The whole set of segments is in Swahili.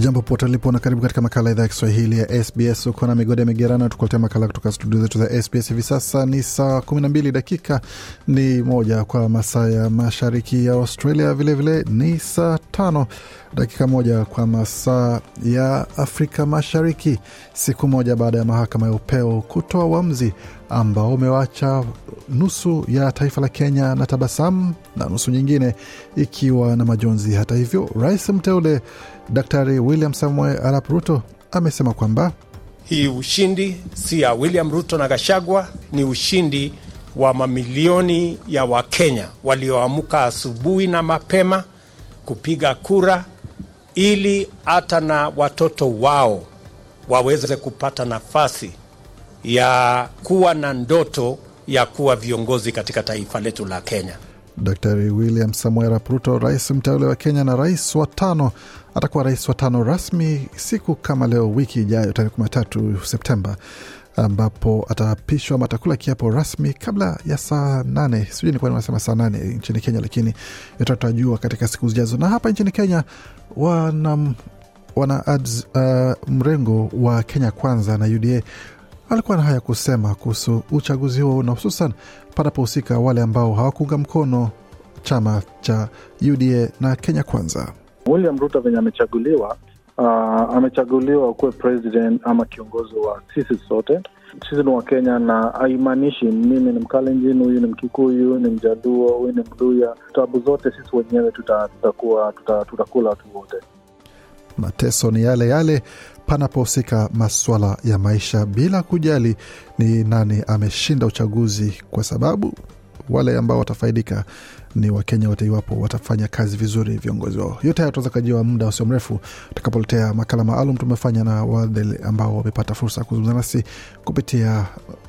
Jambo pote lipo na karibu katika makala idhaa ya Kiswahili ya SBS. Uko na migode migerana, tukuletea makala kutoka studio zetu za SBS. Hivi sasa ni saa 12 dakika ni moja kwa masaa ya mashariki ya Australia, vilevile vile ni saa tano dakika moja kwa masaa ya Afrika Mashariki, siku moja baada ya mahakama ya upeo kutoa uamuzi ambao umewacha nusu ya taifa la Kenya na tabasamu na nusu nyingine ikiwa na majonzi. Hata hivyo, rais mteule Daktari William Samuel Arap Ruto amesema kwamba hii ushindi si ya William Ruto na Gashagwa, ni ushindi wa mamilioni ya Wakenya walioamka asubuhi na mapema kupiga kura ili hata na watoto wao waweze kupata nafasi ya kuwa na ndoto ya kuwa viongozi katika taifa letu la Kenya. Daktari William Samoei Arap Ruto, rais mteule wa Kenya na rais wa tano, atakuwa rais wa tano rasmi siku kama leo, wiki ijayo, tarehe 13 Septemba, ambapo ataapishwa ama atakula kiapo rasmi kabla ya saa nane. Sijui nikuwa nasema saa nane nchini Kenya, lakini yote tutajua katika siku zijazo. Na hapa nchini Kenya wana, wana ads, uh, mrengo wa Kenya Kwanza na UDA alikuwa na haya kusema kuhusu uchaguzi huo na hususan panapohusika wale ambao hawakuunga mkono chama cha UDA na Kenya Kwanza. William Ruto venye amechaguliwa, uh, amechaguliwa kuwe president ama kiongozi wa sisi sote. Sisi ni Wakenya na haimaanishi mimi ni Mkalenjin, huyu ni Mkikuyu, ni Mjaluo, huyu ni Mluya. Tabu zote sisi wenyewe tutakuwa tuta, tutakula watu wote. Mateso ni yale yale panapohusika maswala ya maisha, bila kujali ni nani ameshinda uchaguzi, kwa sababu wale ambao watafaidika ni Wakenya wote iwapo watafanya kazi vizuri viongozi wao. Yote haya tunaweza kajiwa muda usio mrefu utakapoletea makala maalum tumefanya na wale ambao wamepata fursa ya kuzungumza nasi kupitia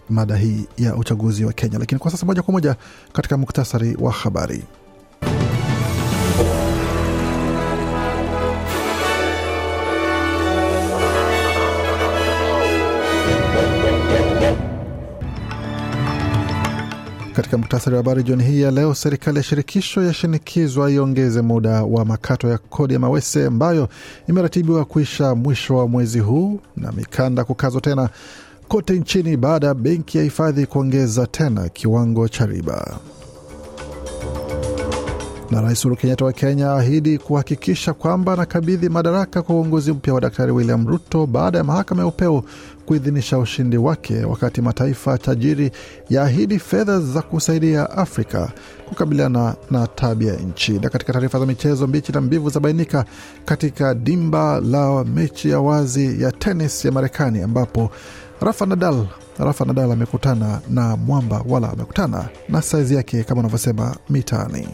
mada hii ya uchaguzi wa Kenya. Lakini kwa sasa moja kwa moja katika muktasari wa habari. Katika muktasari wa habari jioni hii ya leo, serikali ya shirikisho yashinikizwa iongeze muda wa makato ya kodi ya mawese ambayo imeratibiwa kuisha mwisho wa mwezi huu, na mikanda kukazwa tena kote nchini baada ya benki ya hifadhi kuongeza tena kiwango cha riba. Na Rais Uhuru Kenyatta wa Kenya ahidi kuhakikisha kwamba anakabidhi madaraka kwa uongozi mpya wa Daktari William Ruto baada ya mahakama ya upeo kuidhinisha ushindi wake, wakati mataifa tajiri yaahidi fedha za kusaidia Afrika kukabiliana na tabia nchi. Na katika taarifa za michezo, mbichi na mbivu zabainika katika dimba la mechi ya wazi ya tenis ya Marekani ambapo Rafa Nadal Rafa Nadal amekutana na mwamba wala amekutana na saizi yake kama unavyosema mitaani.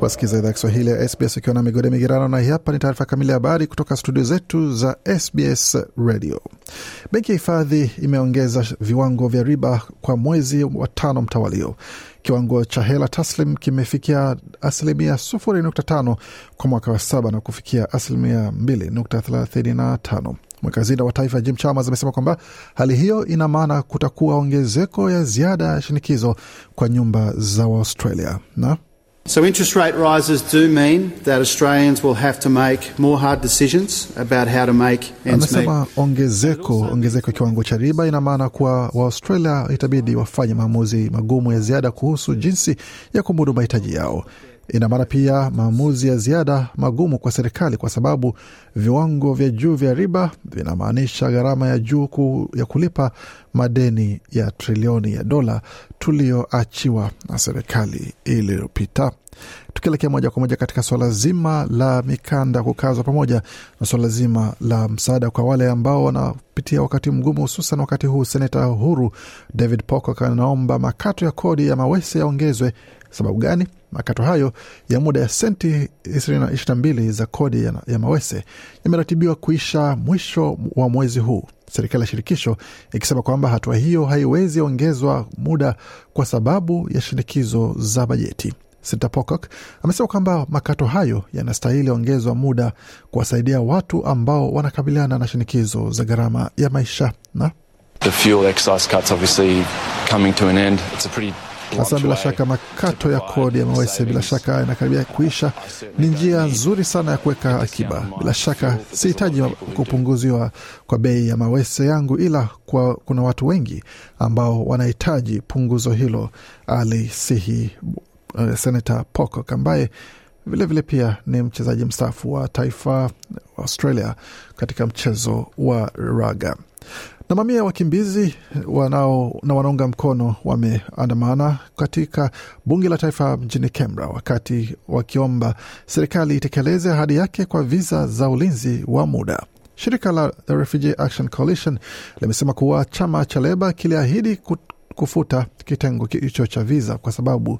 Wasikiza idhaa Kiswahili ya SBS ukiwa na migode migerano, na hii hapa ni taarifa kamili ya habari kutoka studio zetu za SBS Radio. Benki ya Hifadhi imeongeza viwango vya riba kwa mwezi wa tano mtawalio. Kiwango cha hela taslim kimefikia asilimia sufuri nukta tano kwa mwaka wa saba na kufikia asilimia mbili nukta thelathini wa taifa Jim Chalmers amesema kwamba hali hiyo ina maana kutakuwa ongezeko ya ziada ya shinikizo kwa nyumba za Waustralia na So interest rate rises do mean that Australians will have to make more hard decisions about how to make ends meet. Anasema ongezeko ongezeko kiwango cha riba ina maana kuwa Waaustralia itabidi wafanye maamuzi magumu ya ziada kuhusu jinsi ya kumudu mahitaji yao. Ina maana pia maamuzi ya ziada magumu kwa serikali, kwa sababu viwango vya juu vya riba vinamaanisha gharama ya juu ku, ya kulipa madeni ya trilioni ya dola tuliyoachiwa na serikali iliyopita. Tukielekea moja kwa moja katika swala zima la mikanda kukazwa pamoja na swala zima la msaada kwa wale ambao wanapitia wakati mgumu, hususan wakati huu, seneta huru David Pocock anaomba makato ya kodi ya mawese yaongezwe. Sababu gani? Makato hayo ya muda ya senti 22 za kodi ya, ya mawese yameratibiwa kuisha mwisho wa mwezi huu, serikali ya shirikisho ikisema kwamba hatua hiyo haiwezi ongezwa muda kwa sababu ya shinikizo za bajeti. Senator Pocock amesema kwamba makato hayo yanastahili ongezwa muda kuwasaidia watu ambao wanakabiliana na shinikizo za gharama ya maisha na sasa bila shaka makato ya kodi ya mawese bila shaka yanakaribia kuisha. Ni njia nzuri sana ya kuweka akiba. Bila shaka sihitaji kupunguziwa kwa bei ya mawese yangu, ila kwa kuna watu wengi ambao wanahitaji punguzo hilo, alisihi uh, Senata Pocock ambaye vilevile pia ni mchezaji mstaafu wa taifa Australia katika mchezo wa raga na mamia ya wakimbizi wanao na wanaunga mkono wameandamana katika bunge la taifa mjini Canberra wakati wakiomba serikali itekeleze ahadi yake kwa viza za ulinzi wa muda. Shirika la The Refugee Action Coalition limesema kuwa chama cha Leba kiliahidi kufuta kitengo hicho cha viza kwa sababu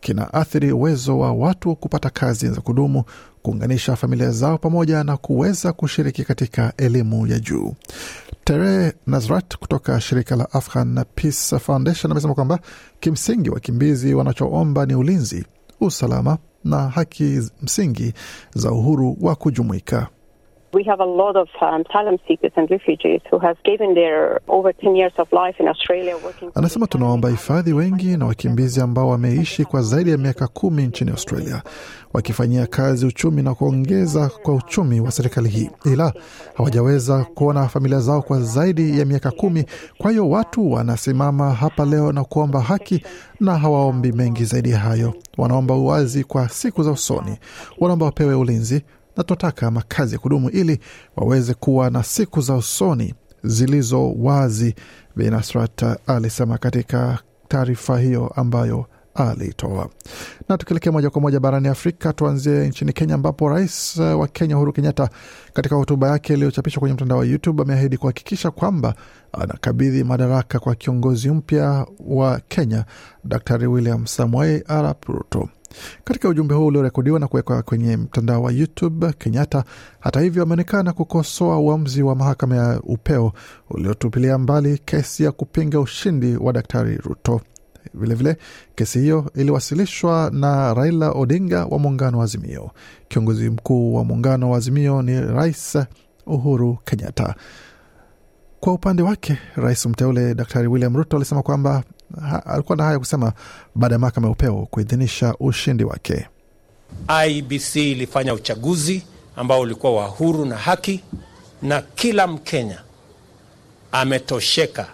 kinaathiri uwezo wa watu kupata kazi za kudumu, kuunganisha familia zao pamoja na kuweza kushiriki katika elimu ya juu. Tere Nazrat kutoka shirika la Afghan Peace Foundation amesema kwamba kimsingi wakimbizi wanachoomba ni ulinzi, usalama na haki msingi za uhuru wa kujumuika. We have a lot of um, asylum seekers and refugees who have given their over 10 years of life in Australia working. Anasema tunaomba hifadhi wengi na wakimbizi ambao wameishi kwa zaidi ya miaka kumi nchini Australia wakifanyia kazi uchumi na kuongeza kwa uchumi wa serikali hii, ila hawajaweza kuona familia zao kwa zaidi ya miaka kumi. Kwa hiyo watu wanasimama hapa leo na kuomba haki, na hawaombi mengi zaidi ya hayo. Wanaomba uwazi kwa siku za usoni, wanaomba wapewe ulinzi na tunataka makazi ya kudumu ili waweze kuwa na siku za usoni zilizo wazi, Binasrat alisema katika taarifa hiyo ambayo alitoa. Na tukielekea moja kwa moja barani Afrika, tuanzie nchini Kenya ambapo rais wa Kenya Uhuru Kenyatta katika hotuba yake iliyochapishwa kwenye mtandao wa YouTube ameahidi kuhakikisha kwamba anakabidhi madaraka kwa kiongozi mpya wa Kenya Daktari William Samoei Arap Ruto. Katika ujumbe huu uliorekodiwa na kuwekwa kwenye mtandao wa YouTube, Kenyatta hata hivyo ameonekana kukosoa uamuzi wa mahakama ya upeo uliotupilia mbali kesi ya kupinga ushindi wa Daktari Ruto. Vilevile vile, kesi hiyo iliwasilishwa na Raila Odinga wa muungano wa Azimio. Kiongozi mkuu wa muungano wa Azimio ni Rais Uhuru Kenyatta. Kwa upande wake, rais mteule Daktari William Ruto alisema kwamba ha, alikuwa na haya kusema baada ya mahakama ya upeo kuidhinisha ushindi wake. IBC ilifanya uchaguzi ambao ulikuwa wa huru na haki, na kila Mkenya ametosheka.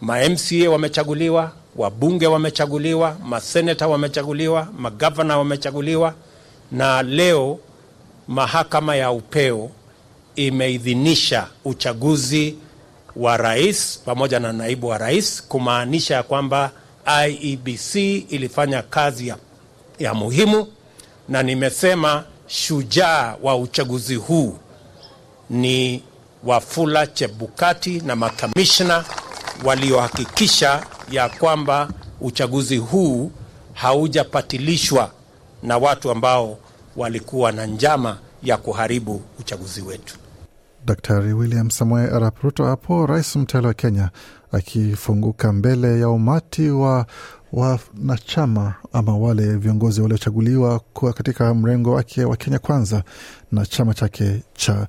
Ma MCA wamechaguliwa, wabunge wamechaguliwa, maseneta wamechaguliwa, magavana wamechaguliwa, na leo mahakama ya upeo imeidhinisha uchaguzi wa rais pamoja na naibu wa rais, kumaanisha kwamba IEBC ilifanya kazi ya, ya muhimu, na nimesema shujaa wa uchaguzi huu ni Wafula Chebukati na makamishna waliohakikisha ya kwamba uchaguzi huu haujapatilishwa na watu ambao walikuwa na njama ya kuharibu uchaguzi wetu. Daktari William Samoei Arap Ruto hapo, rais mteule wa Kenya akifunguka mbele ya umati wa wanachama ama wale viongozi waliochaguliwa kuwa katika mrengo wake wa Kenya Kwanza na chama chake cha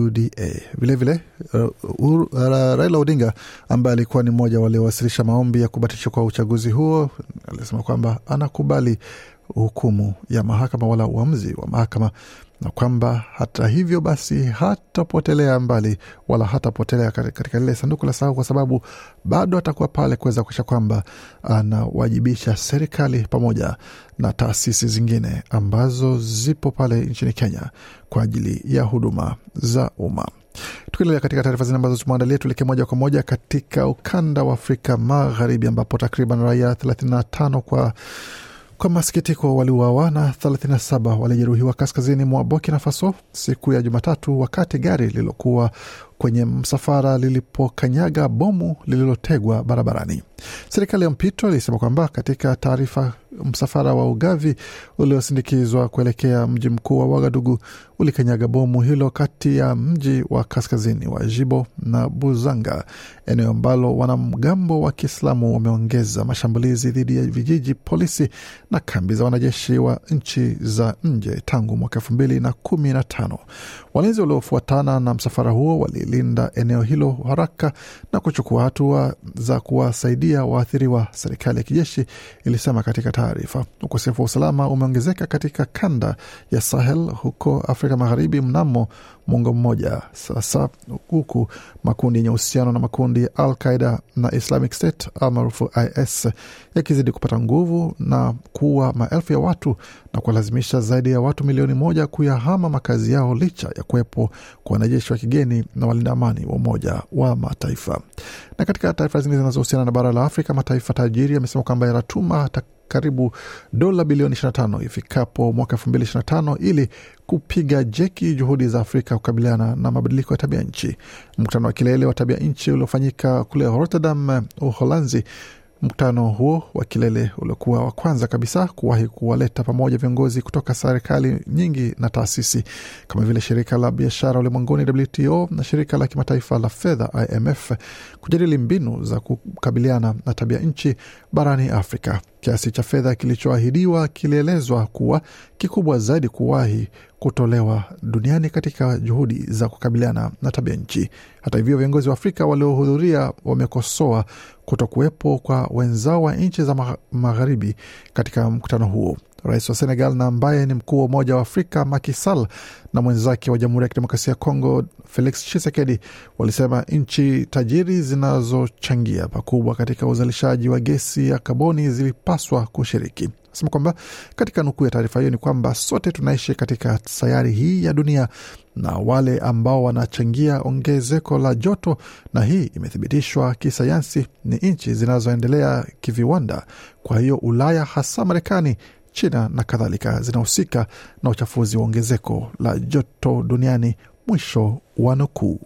UDA. Vilevile uh, uh, Raila Odinga ambaye alikuwa ni mmoja waliowasilisha maombi ya kubatishwa kwa uchaguzi huo alisema kwamba anakubali hukumu ya mahakama wala uamuzi wa mahakama na kwamba hata hivyo basi hatapotelea mbali wala hatapotelea katika lile sanduku la sahau, kwa sababu bado atakuwa pale kuweza kuisha kwamba anawajibisha serikali pamoja na taasisi zingine ambazo zipo pale nchini Kenya kwa ajili ya huduma za umma. Tukiendelea katika taarifa zingine ambazo tumeandalia, tuelekee moja kwa moja katika ukanda wa Afrika Magharibi ambapo takriban raia 35 kwa kwa masikitiko waliuawa na 37 walijeruhiwa kaskazini mwa Burkina Faso siku ya Jumatatu wakati gari lililokuwa kwenye msafara lilipokanyaga bomu lililotegwa barabarani. Serikali ya mpito ilisema kwamba katika taarifa, msafara wa ugavi uliosindikizwa kuelekea mji mkuu wa Wagadugu ulikanyaga bomu hilo kati ya mji wa kaskazini wa Jibo na Buzanga, eneo ambalo wanamgambo wa Kiislamu wameongeza mashambulizi dhidi ya vijiji, polisi na kambi za wanajeshi wa nchi za nje tangu mwaka elfu mbili na kumi na tano. Walinzi waliofuatana na msafara huo walilinda eneo hilo haraka na kuchukua hatua za kuwasaidia waathiriwa, serikali ya kijeshi ilisema katika taarifa. Ukosefu wa usalama umeongezeka katika kanda ya Sahel huko Afrika Magharibi mnamo mwongo mmoja sasa, huku makundi yenye uhusiano na makundi ya Al Qaida na Islamic State almaarufu IS yakizidi kupata nguvu na kuua maelfu ya watu na kuwalazimisha zaidi ya watu milioni moja kuyahama makazi yao licha ya kuwepo kwa wanajeshi wa kigeni na walinda amani wa Umoja wa Mataifa. Na katika taarifa zingine zinazohusiana na bara la Afrika, mataifa tajiri yamesema kwamba yanatuma karibu dola bilioni 25 ifikapo mwaka 2025 ili kupiga jeki juhudi za Afrika kukabiliana na mabadiliko ya tabia nchi. Mkutano wa kilele wa tabia nchi uliofanyika kule Rotterdam, Uholanzi. Mkutano huo wa kilele uliokuwa wa kwanza kabisa kuwahi kuwaleta pamoja viongozi kutoka serikali nyingi na taasisi kama vile shirika la biashara ulimwenguni WTO na shirika la kimataifa la fedha IMF kujadili mbinu za kukabiliana na tabia nchi barani Afrika. Kiasi cha fedha kilichoahidiwa kilielezwa kuwa kikubwa zaidi kuwahi kutolewa duniani katika juhudi za kukabiliana na tabia nchi. Hata hivyo, viongozi wa Afrika waliohudhuria wamekosoa kutokuwepo kwa wenzao wa nchi za magharibi katika mkutano huo. Rais wa Senegal na ambaye ni mkuu wa Umoja wa Afrika Macky Sall na mwenzake wa Jamhuri ya Kidemokrasia ya Kongo Felix Tshisekedi walisema nchi tajiri zinazochangia pakubwa katika uzalishaji wa gesi ya kaboni zilipaswa kushiriki. Sema kwamba katika nukuu ya taarifa hiyo ni kwamba sote tunaishi katika sayari hii ya dunia na wale ambao wanachangia ongezeko la joto, na hii imethibitishwa kisayansi, ni nchi zinazoendelea kiviwanda. Kwa hiyo Ulaya, hasa Marekani, China na kadhalika zinahusika na uchafuzi wa ongezeko la joto duniani. Mwisho wa nukuu.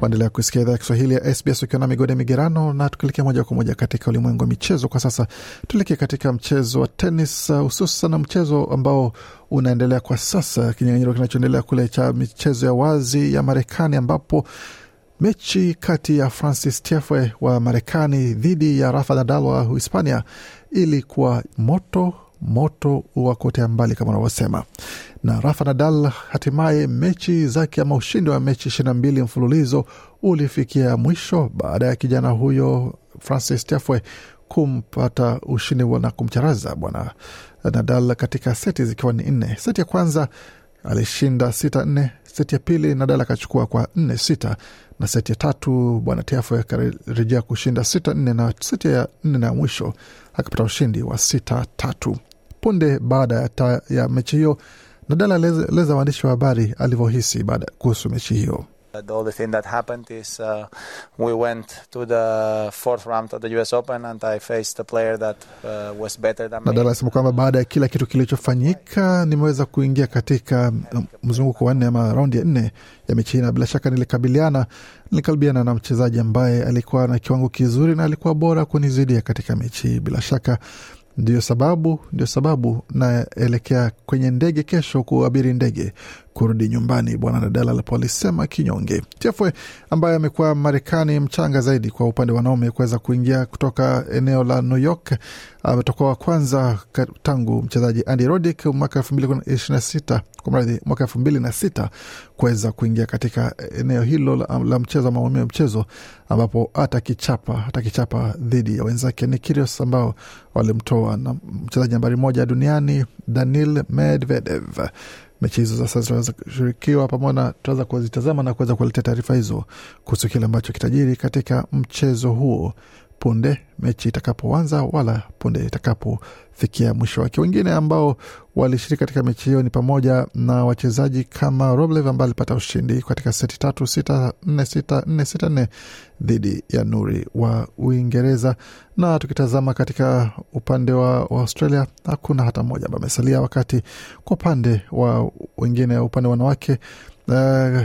Waendelea kusikia idhaa ya Kiswahili ya SBS ukiwa na migode migerano, na tukielekea moja kwa moja katika ulimwengu wa michezo. Kwa sasa tuelekee katika mchezo wa tenis, hususan uh, mchezo ambao unaendelea kwa sasa, kinyang'anyiro kinachoendelea kule cha michezo ya wazi ya Marekani, ambapo mechi kati ya Francis Tiafoe wa Marekani dhidi ya Rafa Nadal wa Hispania ilikuwa moto moto wa kotea mbali kama unavyosema, na Rafa Nadal hatimaye mechi zake ama ushindi wa mechi ishirini na mbili mfululizo ulifikia mwisho baada ya kijana huyo Francis Tiafoe kumpata ushindi na kumcharaza bwana Nadal katika seti zikiwa ni nne. Seti ya kwanza alishinda sita nne, seti ya pili Nadal akachukua kwa nne sita, na seti ya tatu bwana Tiafoe akarejea kushinda sita nne, na seti ya nne na mwisho akapata ushindi wa sita tatu. Punde baada ya, mechi hiyo Nadal alieleza waandishi wa habari alivyohisi baada kuhusu mechi hiyo. The only thing that happened is uh, we went to the fourth round of the US Open and I faced a player that uh, was better than me. Nadal anasema kwamba baada ya kila kitu kilichofanyika nimeweza kuingia katika mzunguko wa nne ama raundi ya nne ya mechi hii, na bila shaka nilikabiliana nilikabiliana na mchezaji ambaye alikuwa na kiwango kizuri na alikuwa bora kunizidia katika mechi hii. Bila shaka ndio sababu ndio sababu naelekea kwenye ndege kesho kuabiri ndege kurudi nyumbani, bwana Nadal alipolisema kinyonge. Chefwe ambaye amekuwa Marekani mchanga zaidi kwa upande wa wanaume kuweza kuingia kutoka eneo la New York ametoka wa kwanza tangu mchezaji Andy Roddick mwaka elfu mbili ishirini na sita kwa mradhi mwaka elfu mbili na sita kuweza kuingia katika eneo hilo la, la mchezo ama ya mchezo ambapo atakichapa atakichapa dhidi ya wenzake ni Kyrgios ambao walimtoa na mchezaji nambari moja duniani Daniil Medvedev. Mechi hizo sasa zinaweza kushirikiwa pamoja, tutaweza kuzitazama na kuweza kuletea taarifa hizo kuhusu kile ambacho kitajiri katika mchezo huo punde mechi itakapoanza wala punde itakapofikia mwisho wake. Wengine ambao walishiriki katika mechi hiyo ni pamoja na wachezaji kama Roblev ambaye alipata ushindi katika seti tatu sita nne sita nne sita nne dhidi ya Nuri wa Uingereza. Na tukitazama katika upande wa, wa Australia hakuna hata mmoja ambaye amesalia, wakati kwa upande wa wengine upande wa wanawake Uh,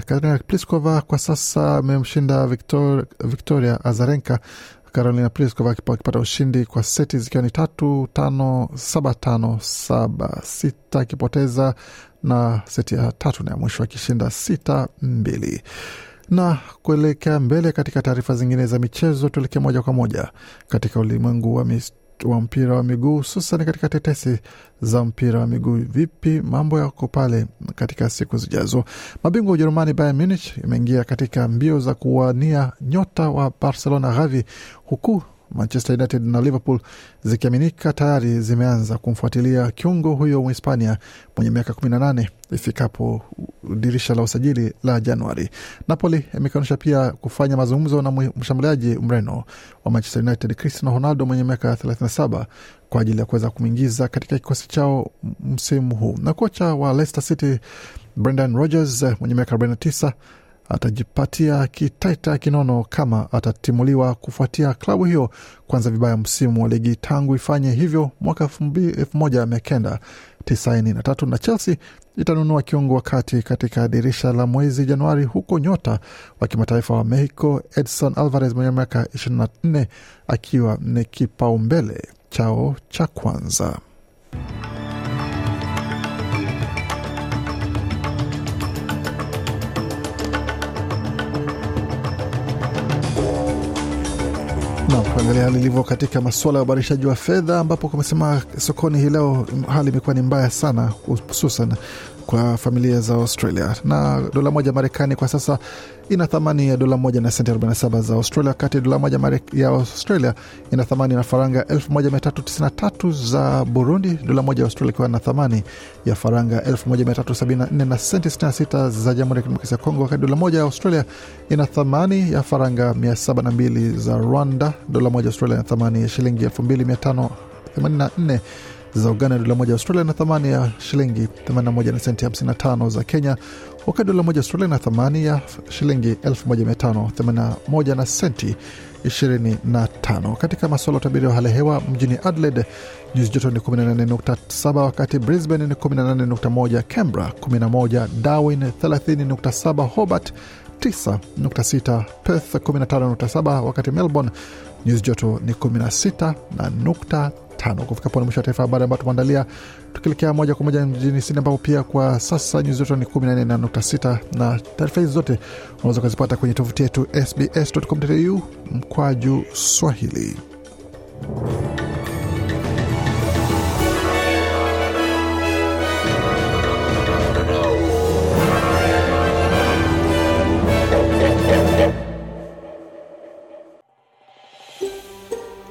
Karina Pliskova kwa sasa amemshinda Victor, Victoria Azarenka Karolina Pliskova akipata ushindi kwa seti zikiwa ni tatu tano saba tano saba. Sita akipoteza na seti ya tatu na ya mwisho akishinda sita mbili. Na kuelekea mbele katika taarifa zingine za michezo, tuelekee moja kwa moja katika ulimwengu wa, wa mpira wa miguu hususan katika tetesi za mpira wa miguu. Vipi mambo yako pale katika siku zijazo? Mabingwa wa Ujerumani Bayern Munich imeingia katika mbio za kuwania nyota wa Barcelona Gavi, huku Manchester United na Liverpool zikiaminika tayari zimeanza kumfuatilia kiungo huyo Mhispania mwenye miaka 18 ifikapo dirisha la usajili la Januari. Napoli imekanusha pia kufanya mazungumzo na mshambuliaji mreno wa Manchester United Cristiano Ronaldo mwenye miaka 37 kwa ajili ya kuweza kumwingiza katika kikosi chao msimu huu. Na kocha wa Leicester City Brendan Rodgers mwenye miaka 49 atajipatia kitaita kinono kama atatimuliwa kufuatia klabu hiyo kwanza vibaya msimu wa ligi tangu ifanye hivyo mwaka elfu moja mia kenda tisaini na tatu na Chelsea itanunua kiungo wakati katika dirisha la mwezi Januari, huko nyota wa kimataifa wa Mexico Edson Alvarez mwenye miaka 24 akiwa ni kipaumbele chao cha kwanza. Na kuangalia hali ilivyo katika masuala ya ubadilishaji wa fedha, ambapo kumesema sokoni hii leo hali imekuwa ni mbaya sana, hususan kwa familia za Australia. Na dola moja Marekani kwa sasa ina thamani ya dola moja na senti 47 za Australia, wakati dola moja ya Australia ina thamani na faranga 1393 za Burundi, dola moja ya Australia ikiwa na thamani ya faranga 1374 na senti 66 za Jamhuri ya Kidemokrasia ya Kongo, wakati dola moja ya Australia ina thamani ya faranga 702 za Rwanda, dola moja ya Australia ina thamani ya shilingi 2584 za Uganda, dola moja Australia na thamani ya shilingi 81 na senti 55 za Kenya, wakati dola moja Australia na thamani ya shilingi 1581 na senti 25. Katika masuala ya utabiri wa hali ya hewa mjini Adelaide nyuzi joto ni 18.7, wakati Brisbane ni 18.1, Canberra 11, Darwin 30.7, Hobart 9.6, Perth 15.7, wakati Melbourne nyuzi joto ni 16 na nukta tano. Kufika pone mwisho wa taarifa habari ambayo tumeandalia, tukielekea moja kwa moja mjini Sydney ambapo pia kwa sasa nyuzi joto ni 14.6, na taarifa hizi zote unaweza kuzipata kwenye tovuti yetu sbs.com.au mkwaju Swahili.